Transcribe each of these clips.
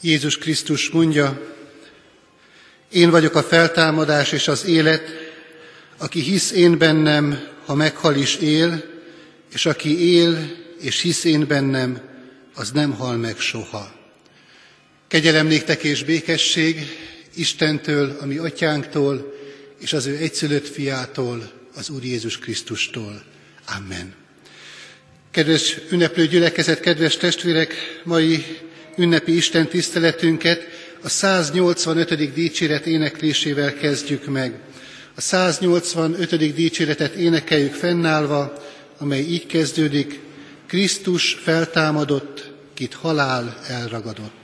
Jézus Krisztus mondja, én vagyok a feltámadás és az élet, aki hisz én bennem, ha meghal is él, és aki él és hisz én bennem, az nem hal meg soha. Kegyelem néktek és békesség Istentől, a mi atyánktól, és az ő egyszülött fiától, az Úr Jézus Krisztustól. Amen. Kedves ünneplő gyülekezet, kedves testvérek, mai ünnepi Isten tiszteletünket a 185. dicséret éneklésével kezdjük meg. A 185. dicséretet énekeljük fennállva, amely így kezdődik, Krisztus feltámadott, kit halál elragadott.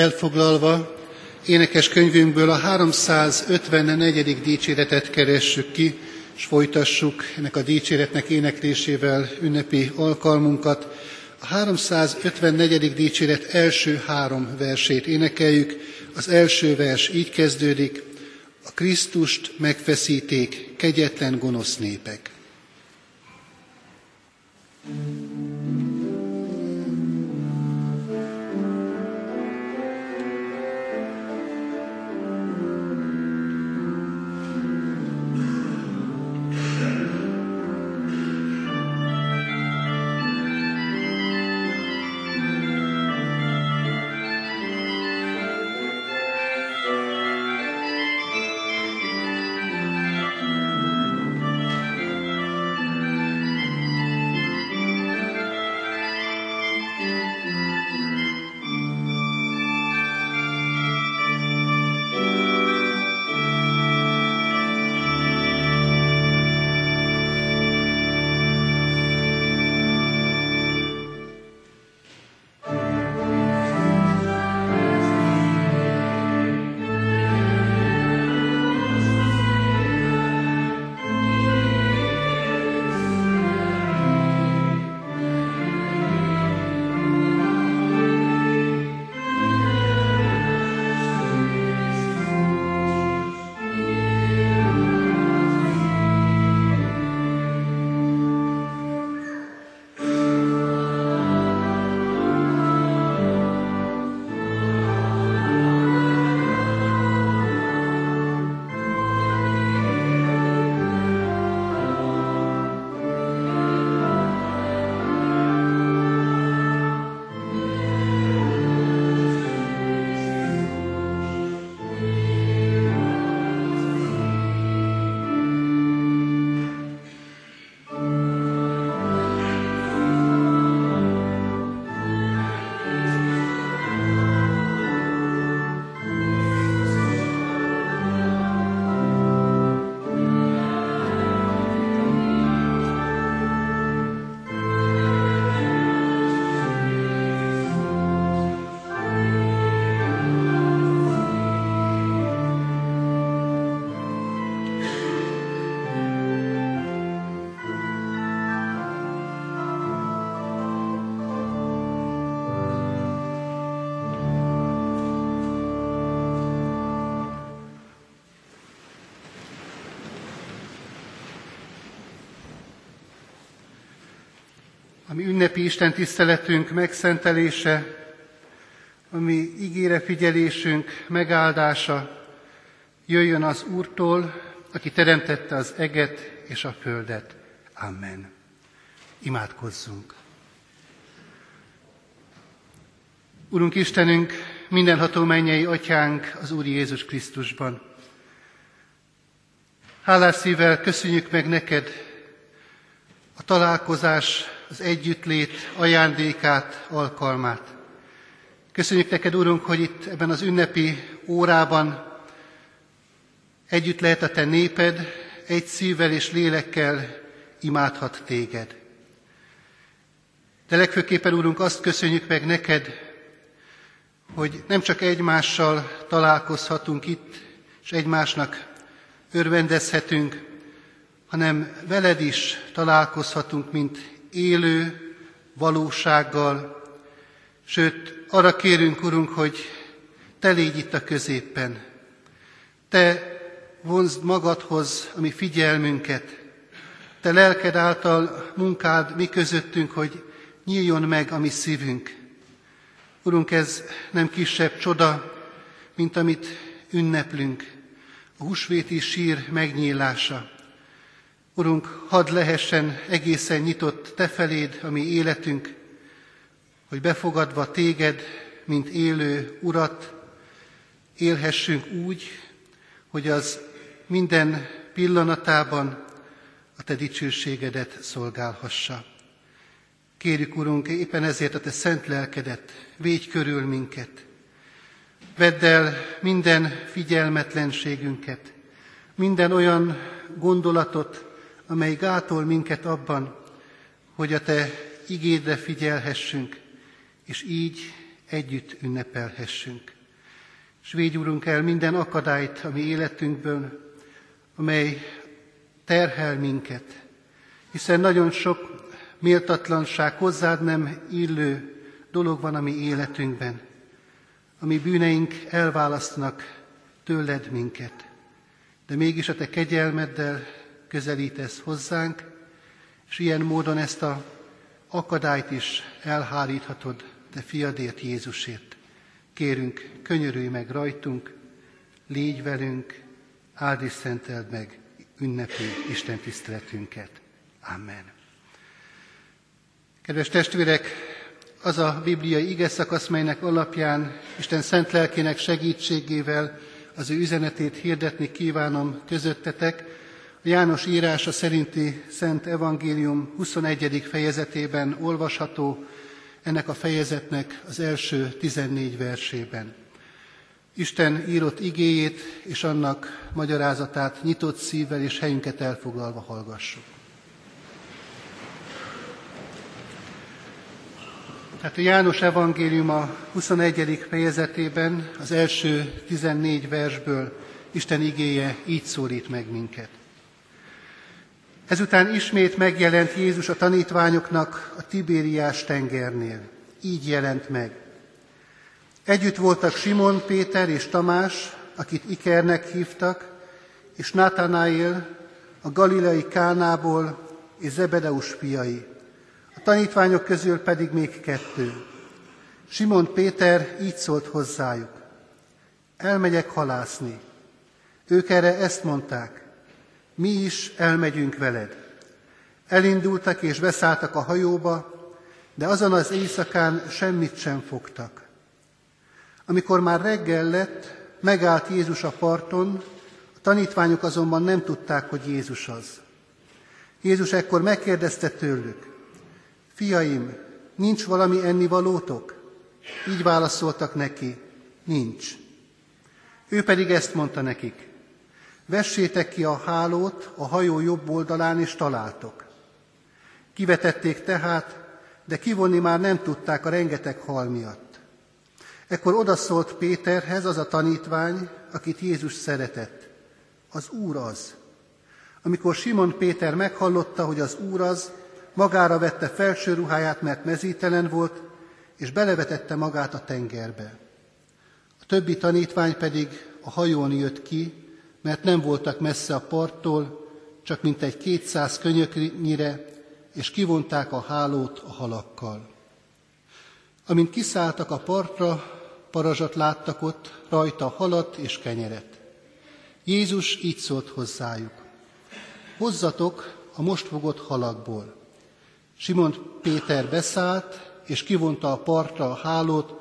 Elfoglalva, énekes könyvünkből a 354. dicséretet keressük ki, és folytassuk ennek a dicséretnek éneklésével ünnepi alkalmunkat. A 354. dicséret első három versét énekeljük. Az első vers így kezdődik, a Krisztust megfeszíték kegyetlen gonosz népek. thank you ami ünnepi Isten tiszteletünk megszentelése, ami ígére figyelésünk megáldása, jöjjön az Úrtól, aki teremtette az eget és a földet. Amen. Imádkozzunk. Urunk Istenünk, mindenható mennyei atyánk az Úr Jézus Krisztusban. Hálás szívvel köszönjük meg neked a találkozás, az együttlét ajándékát, alkalmát. Köszönjük neked, Urunk, hogy itt ebben az ünnepi órában együtt lehet a te néped, egy szívvel és lélekkel imádhat téged. De legfőképpen, Úrunk, azt köszönjük meg neked, hogy nem csak egymással találkozhatunk itt, és egymásnak örvendezhetünk, hanem veled is találkozhatunk, mint élő valósággal, sőt, arra kérünk, Urunk, hogy Te légy itt a középen. Te vonzd magadhoz a mi figyelmünket. Te lelked által munkád mi közöttünk, hogy nyíljon meg a mi szívünk. Urunk, ez nem kisebb csoda, mint amit ünneplünk, a húsvéti sír megnyílása. Urunk, hadd lehessen egészen nyitott Te feléd a mi életünk, hogy befogadva Téged, mint élő Urat, élhessünk úgy, hogy az minden pillanatában a Te dicsőségedet szolgálhassa. Kérjük, Urunk, éppen ezért a Te szent lelkedet, védj körül minket. Vedd el minden figyelmetlenségünket, minden olyan gondolatot, amely gátol minket abban, hogy a Te igédre figyelhessünk, és így együtt ünnepelhessünk. És védj, Urunk, el minden akadályt a mi életünkből, amely terhel minket, hiszen nagyon sok méltatlanság, hozzád nem illő dolog van a mi életünkben, ami bűneink elválasztanak tőled minket. De mégis a te kegyelmeddel közelítesz hozzánk, és ilyen módon ezt a akadályt is elháríthatod te fiadért Jézusért. Kérünk, könyörülj meg rajtunk, légy velünk, áld és szenteld meg ünnepi Isten tiszteletünket. Amen. Kedves testvérek, az a bibliai ige szakasz, melynek alapján Isten szent lelkének segítségével az ő üzenetét hirdetni kívánom közöttetek. János írása szerinti Szent Evangélium 21. fejezetében olvasható, ennek a fejezetnek az első 14 versében. Isten írott igéjét és annak magyarázatát nyitott szívvel és helyünket elfoglalva hallgassuk. Tehát a János evangélium a 21. fejezetében az első 14 versből Isten igéje így szólít meg minket. Ezután ismét megjelent Jézus a tanítványoknak a Tibériás tengernél. Így jelent meg. Együtt voltak Simon, Péter és Tamás, akit Ikernek hívtak, és Nathanael, a galileai Kánából és Zebedeus fiai, a tanítványok közül pedig még kettő. Simon Péter így szólt hozzájuk. Elmegyek halászni. Ők erre ezt mondták. Mi is elmegyünk veled. Elindultak és beszálltak a hajóba, de azon az éjszakán semmit sem fogtak. Amikor már reggel lett, megállt Jézus a parton, a tanítványok azonban nem tudták, hogy Jézus az. Jézus ekkor megkérdezte tőlük, Fiaim, nincs valami ennivalótok? Így válaszoltak neki, nincs. Ő pedig ezt mondta nekik, vessétek ki a hálót a hajó jobb oldalán, és találtok. Kivetették tehát, de kivonni már nem tudták a rengeteg hal miatt. Ekkor odaszólt Péterhez az a tanítvány, akit Jézus szeretett. Az Úr az. Amikor Simon Péter meghallotta, hogy az Úr az, magára vette felső ruháját, mert mezítelen volt, és belevetette magát a tengerbe. A többi tanítvány pedig a hajón jött ki, mert nem voltak messze a parttól, csak mint egy kétszáz könyöknyire, és kivonták a hálót a halakkal. Amint kiszálltak a partra, parazsat láttak ott, rajta halat és kenyeret. Jézus így szólt hozzájuk. Hozzatok a most fogott halakból. Simon Péter beszállt, és kivonta a partra a hálót,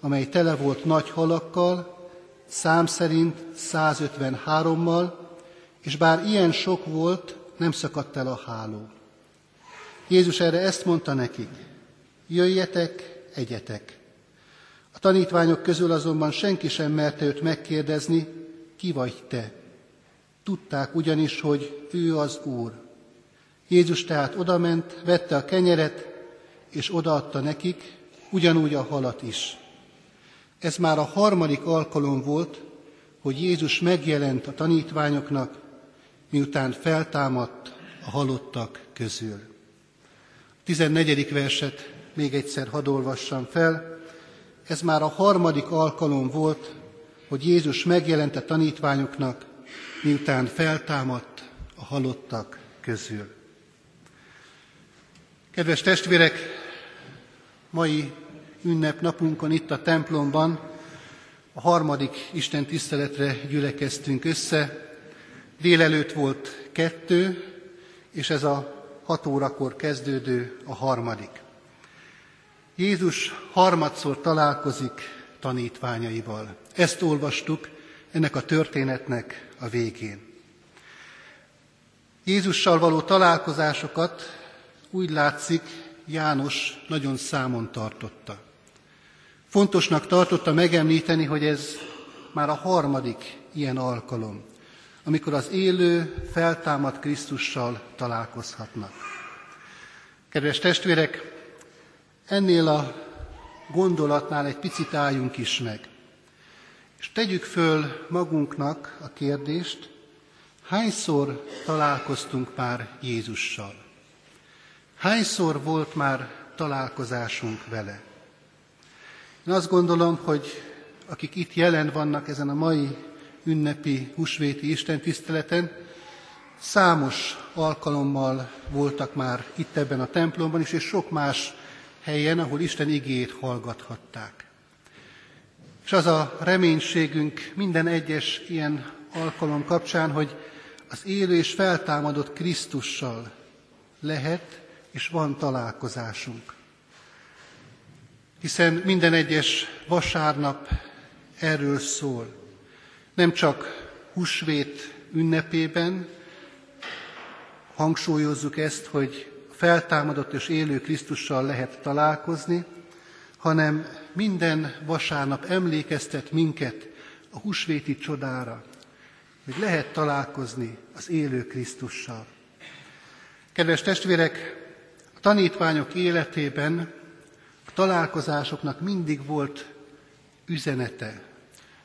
amely tele volt nagy halakkal, szám szerint 153-mal, és bár ilyen sok volt, nem szakadt el a háló. Jézus erre ezt mondta nekik, jöjjetek, egyetek. A tanítványok közül azonban senki sem merte őt megkérdezni, ki vagy te. Tudták ugyanis, hogy ő az Úr. Jézus tehát odament, vette a kenyeret, és odaadta nekik, ugyanúgy a halat is. Ez már a harmadik alkalom volt, hogy Jézus megjelent a tanítványoknak, miután feltámadt a halottak közül. A 14. verset még egyszer hadd fel. Ez már a harmadik alkalom volt, hogy Jézus megjelent a tanítványoknak, miután feltámadt a halottak közül. Kedves testvérek, mai ünnepnapunkon itt a templomban a harmadik Isten tiszteletre gyülekeztünk össze. Délelőtt volt kettő, és ez a hat órakor kezdődő a harmadik. Jézus harmadszor találkozik tanítványaival. Ezt olvastuk ennek a történetnek a végén. Jézussal való találkozásokat úgy látszik, János nagyon számon tartotta. Fontosnak tartotta megemlíteni, hogy ez már a harmadik ilyen alkalom, amikor az élő, feltámadt Krisztussal találkozhatnak. Kedves testvérek, ennél a gondolatnál egy picit álljunk is meg, és tegyük föl magunknak a kérdést, hányszor találkoztunk már Jézussal? Hányszor volt már találkozásunk vele? Én azt gondolom, hogy akik itt jelen vannak ezen a mai ünnepi husvéti istentiszteleten, számos alkalommal voltak már itt ebben a templomban is, és sok más helyen, ahol Isten igét hallgathatták. És az a reménységünk minden egyes ilyen alkalom kapcsán, hogy az élő és feltámadott Krisztussal lehet és van találkozásunk hiszen minden egyes vasárnap erről szól. Nem csak husvét ünnepében hangsúlyozzuk ezt, hogy feltámadott és élő Krisztussal lehet találkozni, hanem minden vasárnap emlékeztet minket a husvéti csodára, hogy lehet találkozni az élő Krisztussal. Kedves testvérek, a tanítványok életében találkozásoknak mindig volt üzenete,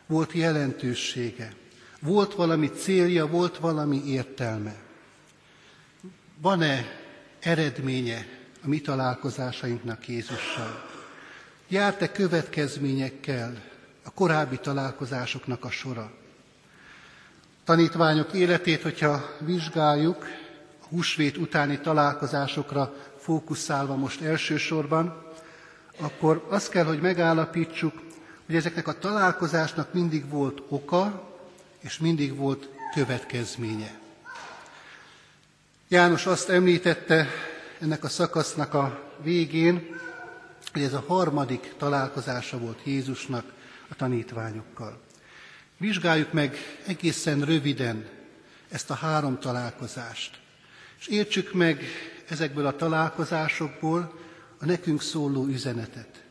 volt jelentősége, volt valami célja, volt valami értelme. Van-e eredménye a mi találkozásainknak Jézussal? Járt-e következményekkel a korábbi találkozásoknak a sora? Tanítványok életét, hogyha vizsgáljuk, a húsvét utáni találkozásokra fókuszálva most elsősorban, akkor azt kell, hogy megállapítsuk, hogy ezeknek a találkozásnak mindig volt oka, és mindig volt következménye. János azt említette ennek a szakasznak a végén, hogy ez a harmadik találkozása volt Jézusnak a tanítványokkal. Vizsgáljuk meg egészen röviden ezt a három találkozást, és értsük meg ezekből a találkozásokból, a nekünk szóló üzenetet.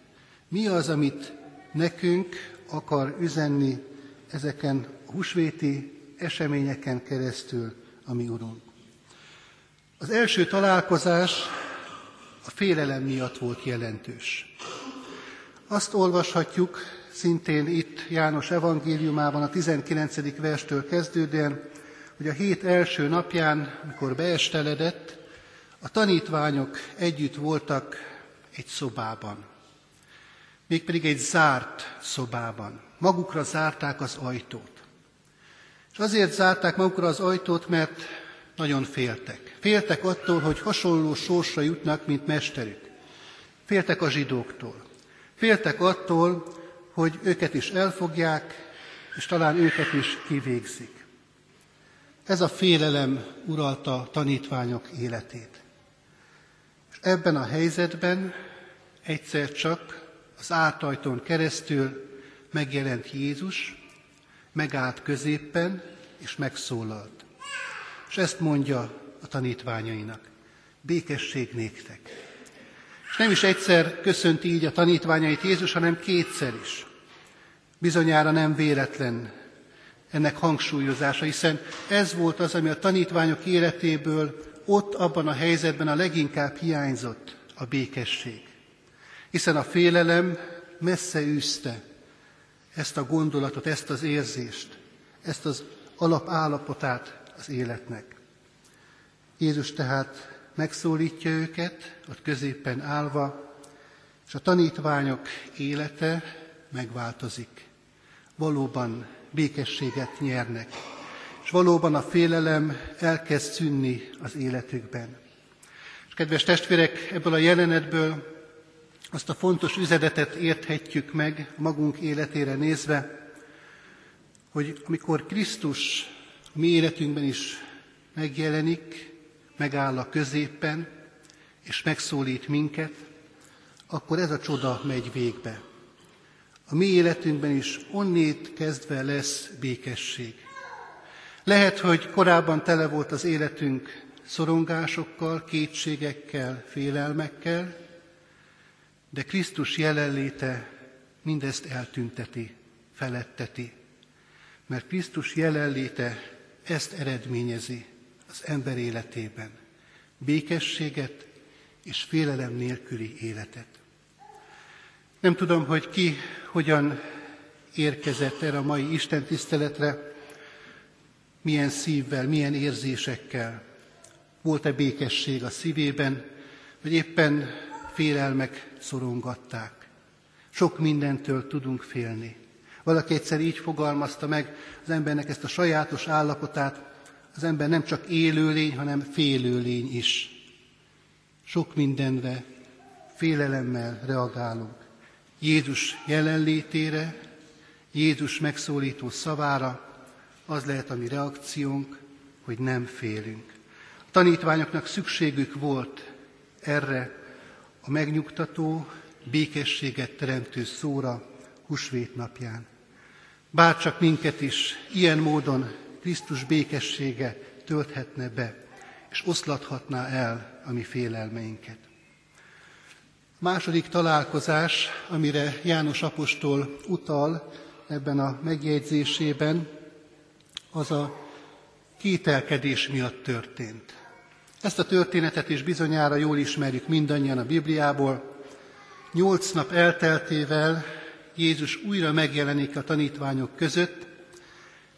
Mi az, amit nekünk akar üzenni ezeken a husvéti eseményeken keresztül a mi Urunk. Az első találkozás a félelem miatt volt jelentős. Azt olvashatjuk szintén itt János evangéliumában a 19. verstől kezdődően, hogy a hét első napján, mikor beesteledett, a tanítványok együtt voltak egy szobában. Mégpedig egy zárt szobában. Magukra zárták az ajtót. És azért zárták magukra az ajtót, mert nagyon féltek. Féltek attól, hogy hasonló sorsra jutnak, mint mesterük. Féltek a zsidóktól. Féltek attól, hogy őket is elfogják, és talán őket is kivégzik. Ez a félelem uralta tanítványok életét. És ebben a helyzetben egyszer csak az átajtón keresztül megjelent Jézus, megállt középpen, és megszólalt. És ezt mondja a tanítványainak. Békesség néktek. És nem is egyszer köszönti így a tanítványait Jézus, hanem kétszer is. Bizonyára nem véletlen ennek hangsúlyozása, hiszen ez volt az, ami a tanítványok életéből ott abban a helyzetben a leginkább hiányzott, a békesség. Hiszen a félelem messze űzte ezt a gondolatot, ezt az érzést, ezt az alapállapotát az életnek. Jézus tehát megszólítja őket, ott középen állva, és a tanítványok élete megváltozik. Valóban békességet nyernek, és valóban a félelem elkezd szűnni az életükben. És kedves testvérek, ebből a jelenetből azt a fontos üzenetet érthetjük meg magunk életére nézve, hogy amikor Krisztus mi életünkben is megjelenik, megáll a középen, és megszólít minket, akkor ez a csoda megy végbe. A mi életünkben is onnét kezdve lesz békesség. Lehet, hogy korábban tele volt az életünk szorongásokkal, kétségekkel, félelmekkel, de Krisztus jelenléte mindezt eltünteti, feletteti. Mert Krisztus jelenléte ezt eredményezi az ember életében. Békességet és félelem nélküli életet. Nem tudom, hogy ki hogyan érkezett erre a mai Isten tiszteletre, milyen szívvel, milyen érzésekkel. Volt-e békesség a szívében, vagy éppen félelmek szorongatták. Sok mindentől tudunk félni. Valaki egyszer így fogalmazta meg az embernek ezt a sajátos állapotát, az ember nem csak élőlény, hanem félőlény is. Sok mindenre félelemmel reagálunk. Jézus jelenlétére, Jézus megszólító szavára, az lehet a mi reakciónk, hogy nem félünk. A tanítványoknak szükségük volt erre a megnyugtató, békességet teremtő szóra husvét napján. Bárcsak minket is ilyen módon Krisztus békessége tölthetne be, és oszlathatná el a mi félelmeinket. Második találkozás, amire János apostol utal ebben a megjegyzésében, az a kételkedés miatt történt. Ezt a történetet is bizonyára jól ismerjük mindannyian a Bibliából. Nyolc nap elteltével Jézus újra megjelenik a tanítványok között,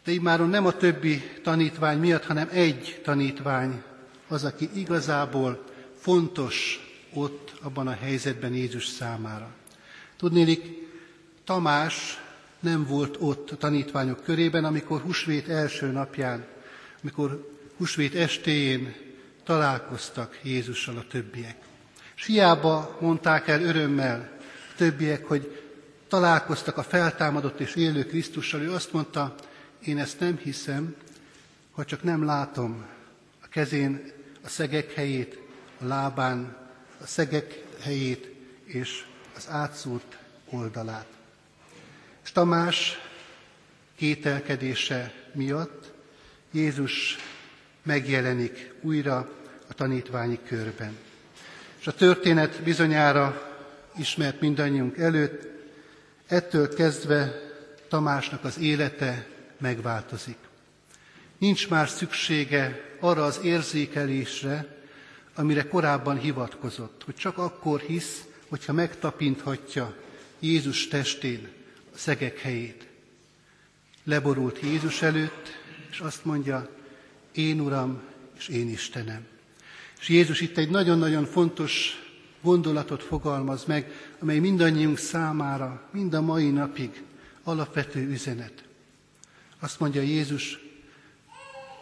de immáron nem a többi tanítvány miatt, hanem egy tanítvány az, aki igazából fontos ott abban a helyzetben Jézus számára. Tudnélik, Tamás nem volt ott a tanítványok körében, amikor husvét első napján, amikor husvét estéjén találkoztak Jézussal a többiek. És hiába mondták el örömmel a többiek, hogy találkoztak a feltámadott és élő Krisztussal, ő azt mondta, én ezt nem hiszem, ha csak nem látom a kezén a szegek helyét, a lábán a szegek helyét és az átszúrt oldalát. És Tamás kételkedése miatt Jézus megjelenik újra a tanítványi körben. És a történet bizonyára ismert mindannyiunk előtt, ettől kezdve Tamásnak az élete megváltozik. Nincs már szüksége arra az érzékelésre, amire korábban hivatkozott, hogy csak akkor hisz, hogyha megtapinthatja Jézus testén a szegek helyét. Leborult Jézus előtt, és azt mondja, én Uram, és én Istenem. És Jézus itt egy nagyon-nagyon fontos gondolatot fogalmaz meg, amely mindannyiunk számára, mind a mai napig alapvető üzenet. Azt mondja Jézus,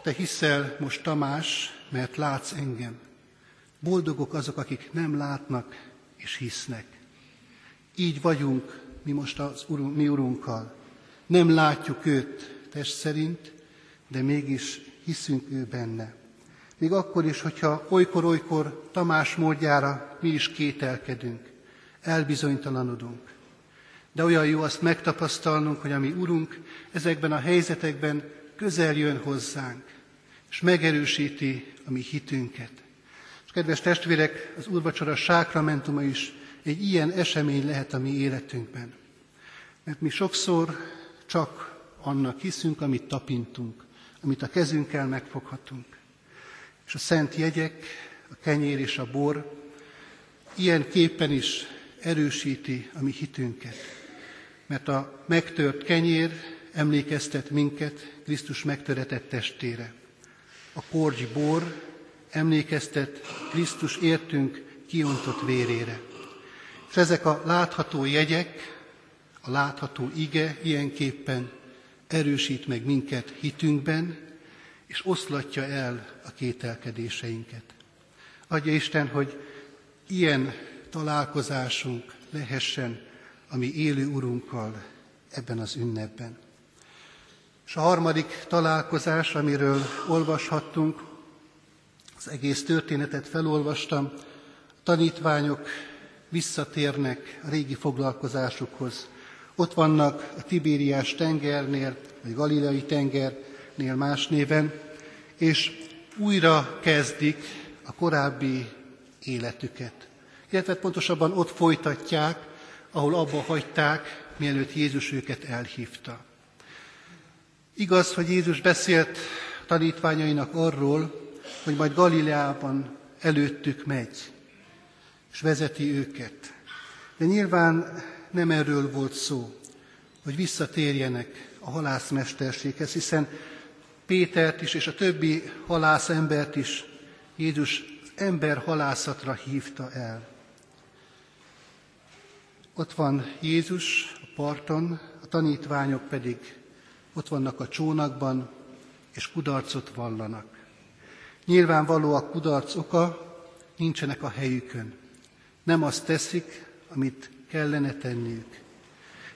te hiszel most Tamás, mert látsz engem. Boldogok azok, akik nem látnak és hisznek. Így vagyunk mi most az urunk, mi Urunkkal. Nem látjuk őt test szerint, de mégis hiszünk ő benne. Még akkor is, hogyha olykor-olykor Tamás módjára mi is kételkedünk, elbizonytalanodunk. De olyan jó azt megtapasztalnunk, hogy a mi Urunk ezekben a helyzetekben közel jön hozzánk, és megerősíti a mi hitünket. És kedves testvérek, az úrvacsora sákramentuma is egy ilyen esemény lehet a mi életünkben. Mert mi sokszor csak annak hiszünk, amit tapintunk, amit a kezünkkel megfoghatunk. És a szent jegyek, a kenyér és a bor ilyen képen is erősíti a mi hitünket. Mert a megtört kenyér emlékeztet minket Krisztus megtöretett testére. A korgy bor emlékeztet Krisztus értünk kiontott vérére. És ezek a látható jegyek, a látható ige ilyenképpen erősít meg minket hitünkben, és oszlatja el a kételkedéseinket. Adja Isten, hogy ilyen találkozásunk lehessen a mi élő Urunkkal ebben az ünnepben. És a harmadik találkozás, amiről olvashattunk, az egész történetet felolvastam, a tanítványok visszatérnek a régi foglalkozásukhoz. Ott vannak a Tibériás tengernél, vagy Galileai tengernél más néven, és újra kezdik a korábbi életüket. Illetve pontosabban ott folytatják, ahol abba hagyták, mielőtt Jézus őket elhívta. Igaz, hogy Jézus beszélt tanítványainak arról, hogy majd Galileában előttük megy, és vezeti őket. De nyilván nem erről volt szó, hogy visszatérjenek a halászmesterséghez, hiszen Pétert is és a többi halászembert is Jézus ember halászatra hívta el. Ott van Jézus a parton, a tanítványok pedig ott vannak a csónakban, és kudarcot vallanak. Nyilvánvaló a kudarc oka, nincsenek a helyükön. Nem azt teszik, amit kellene tenniük.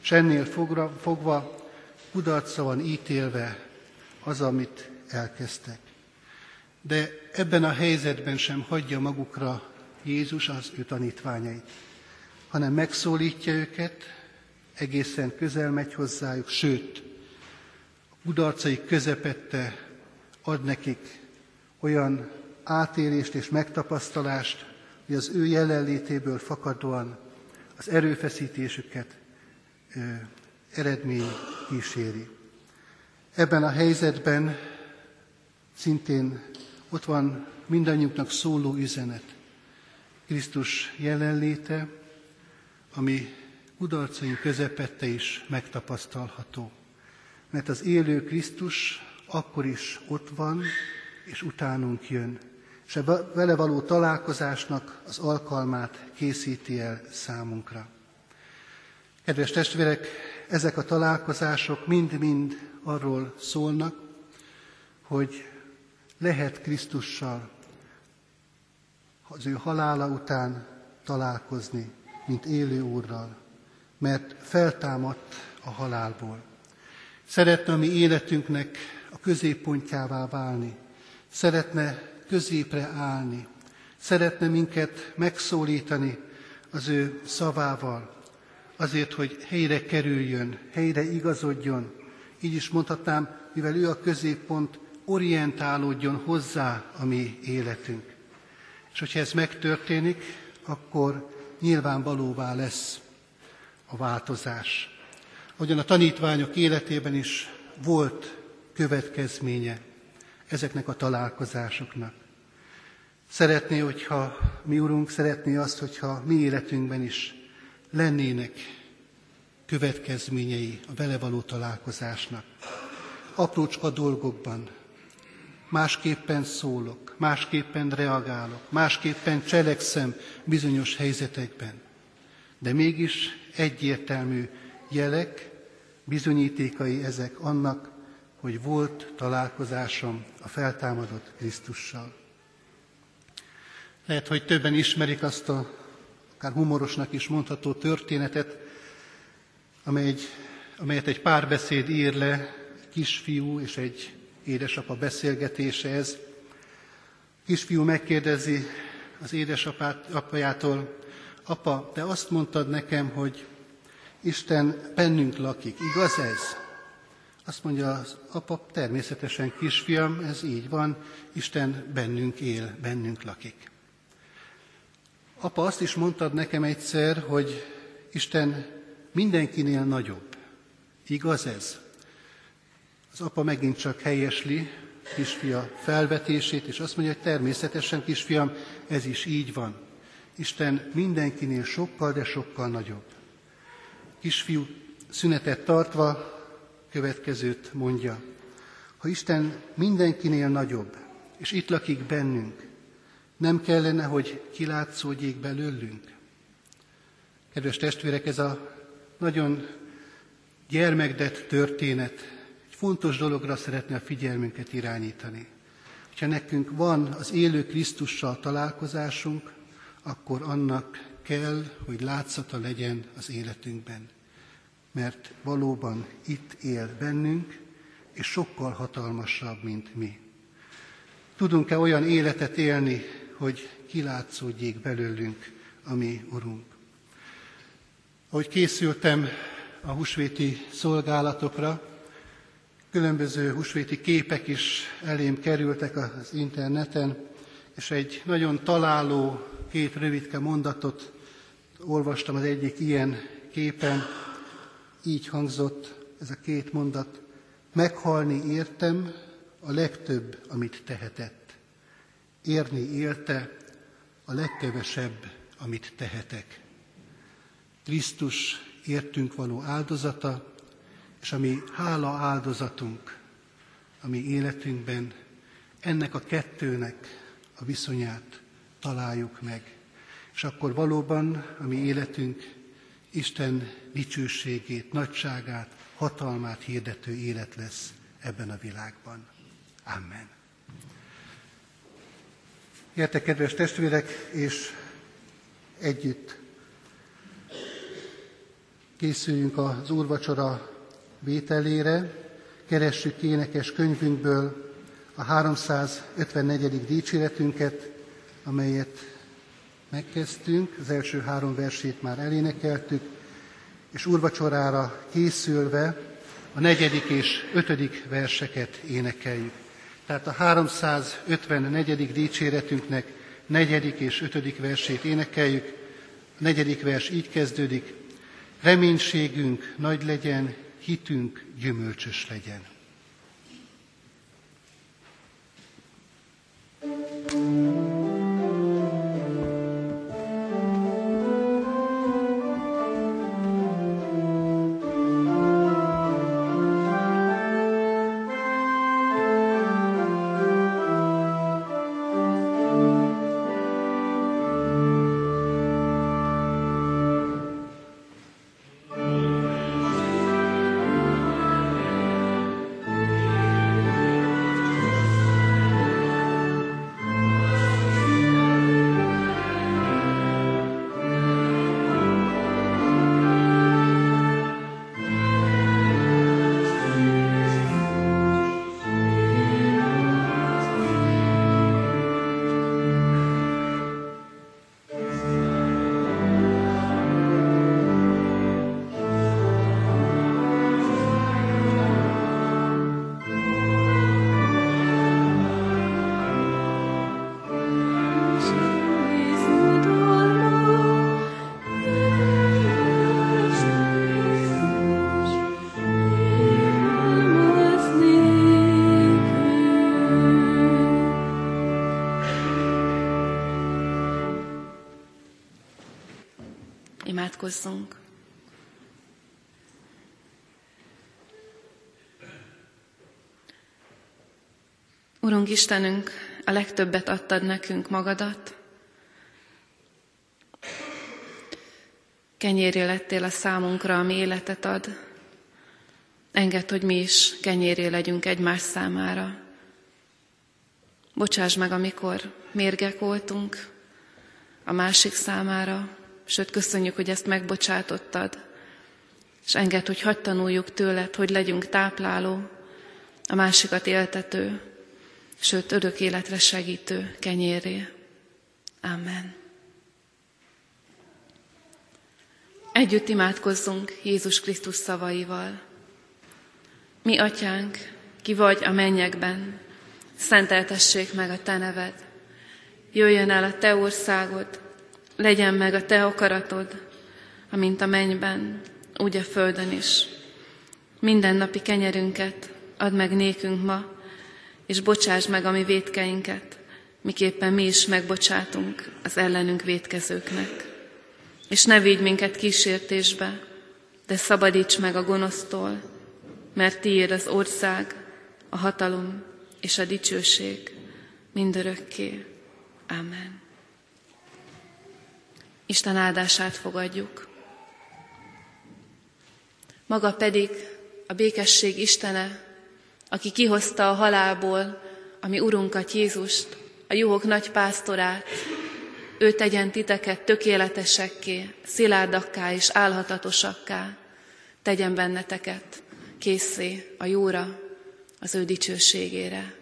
És ennél fogra, fogva kudarcra van ítélve az, amit elkezdtek. De ebben a helyzetben sem hagyja magukra Jézus az ő tanítványait, hanem megszólítja őket, egészen közel megy hozzájuk, sőt, a kudarcaik közepette ad nekik olyan átélést és megtapasztalást, hogy az ő jelenlétéből fakadóan az erőfeszítésüket eredmény kíséri. Ebben a helyzetben szintén ott van mindannyiunknak szóló üzenet. Krisztus jelenléte, ami kudarcaink közepette is megtapasztalható. Mert az élő Krisztus akkor is ott van, és utánunk jön, a vele való találkozásnak az alkalmát készíti el számunkra. Kedves testvérek, ezek a találkozások mind-mind arról szólnak, hogy lehet Krisztussal az ő halála után találkozni, mint élő Úrral, mert feltámadt a halálból. Szeretne a mi életünknek a középpontjává válni, szeretne középre állni, szeretne minket megszólítani az ő szavával, azért, hogy helyre kerüljön, helyre igazodjon. Így is mondhatnám, mivel ő a középpont, orientálódjon hozzá a mi életünk. És hogyha ez megtörténik, akkor nyilvánvalóvá lesz a változás. Ahogyan a tanítványok életében is volt következménye ezeknek a találkozásoknak. Szeretné, hogyha mi Urunk szeretné azt, hogyha mi életünkben is lennének következményei a vele való találkozásnak. Aprócska dolgokban másképpen szólok, másképpen reagálok, másképpen cselekszem bizonyos helyzetekben. De mégis egyértelmű jelek, bizonyítékai ezek annak, hogy volt találkozásom a feltámadott Krisztussal. Lehet, hogy többen ismerik azt a akár humorosnak is mondható történetet, amely egy, amelyet egy párbeszéd ír le, egy kisfiú és egy édesapa beszélgetése ez. Kisfiú megkérdezi az édesapjától, apa, te azt mondtad nekem, hogy Isten bennünk lakik, igaz ez? Azt mondja az apa, természetesen kisfiam, ez így van, Isten bennünk él, bennünk lakik. Apa, azt is mondtad nekem egyszer, hogy Isten mindenkinél nagyobb. Igaz ez? Az apa megint csak helyesli kisfia felvetését, és azt mondja, hogy természetesen, kisfiam, ez is így van. Isten mindenkinél sokkal, de sokkal nagyobb. Kisfiú szünetet tartva következőt mondja. Ha Isten mindenkinél nagyobb, és itt lakik bennünk, nem kellene, hogy kilátszódjék belőlünk? Kedves testvérek, ez a nagyon gyermekdet történet egy fontos dologra szeretne a figyelmünket irányítani. Ha nekünk van az élő Krisztussal találkozásunk, akkor annak kell, hogy látszata legyen az életünkben. Mert valóban itt él bennünk, és sokkal hatalmasabb, mint mi. Tudunk-e olyan életet élni, hogy kilátszódjék belőlünk a mi Urunk. Ahogy készültem a husvéti szolgálatokra, különböző husvéti képek is elém kerültek az interneten, és egy nagyon találó két rövidke mondatot olvastam az egyik ilyen képen, így hangzott ez a két mondat, meghalni értem a legtöbb, amit tehetett érni élte a legkevesebb, amit tehetek. Krisztus értünk való áldozata, és ami hála áldozatunk, ami életünkben, ennek a kettőnek a viszonyát találjuk meg. És akkor valóban a mi életünk Isten dicsőségét, nagyságát, hatalmát hirdető élet lesz ebben a világban. Amen. Értek, kedves testvérek, és együtt készüljünk az úrvacsora vételére, keressük énekes könyvünkből a 354. dicséretünket, amelyet megkezdtünk, az első három versét már elénekeltük, és úrvacsorára készülve a negyedik és ötödik verseket énekeljük. Tehát a 354. dicséretünknek negyedik és ötödik versét énekeljük. A negyedik vers így kezdődik. Reménységünk nagy legyen, hitünk gyümölcsös legyen. Imádkozzunk. Urunk Istenünk, a legtöbbet adtad nekünk magadat. Kenyéré lettél a számunkra, ami életet ad. Engedd, hogy mi is kenyéré legyünk egymás számára. Bocsáss meg, amikor mérgek voltunk, a másik számára, sőt köszönjük, hogy ezt megbocsátottad, és enged, hogy hagyd tanuljuk tőled, hogy legyünk tápláló, a másikat éltető, sőt örök életre segítő kenyéré. Amen. Együtt imádkozzunk Jézus Krisztus szavaival. Mi, Atyánk, ki vagy a mennyekben, szenteltessék meg a Te neved. Jöjjön el a Te országod, legyen meg a Te akaratod, amint a mennyben, úgy a földön is. Minden napi kenyerünket add meg nékünk ma, és bocsáss meg a mi vétkeinket, miképpen mi is megbocsátunk az ellenünk vétkezőknek. És ne védj minket kísértésbe, de szabadíts meg a gonosztól, mert tiéd az ország, a hatalom és a dicsőség mindörökké. Amen. Isten áldását fogadjuk. Maga pedig a békesség Istene, aki kihozta a halálból a mi Urunkat Jézust, a juhok nagy pásztorát, ő tegyen titeket tökéletesekké, szilárdakká és álhatatosakká, tegyen benneteket készé a jóra, az ő dicsőségére.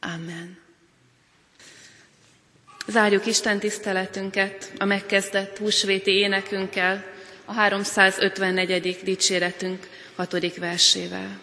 Amen. Zárjuk Isten tiszteletünket a megkezdett húsvéti énekünkkel, a 354. dicséretünk hatodik versével.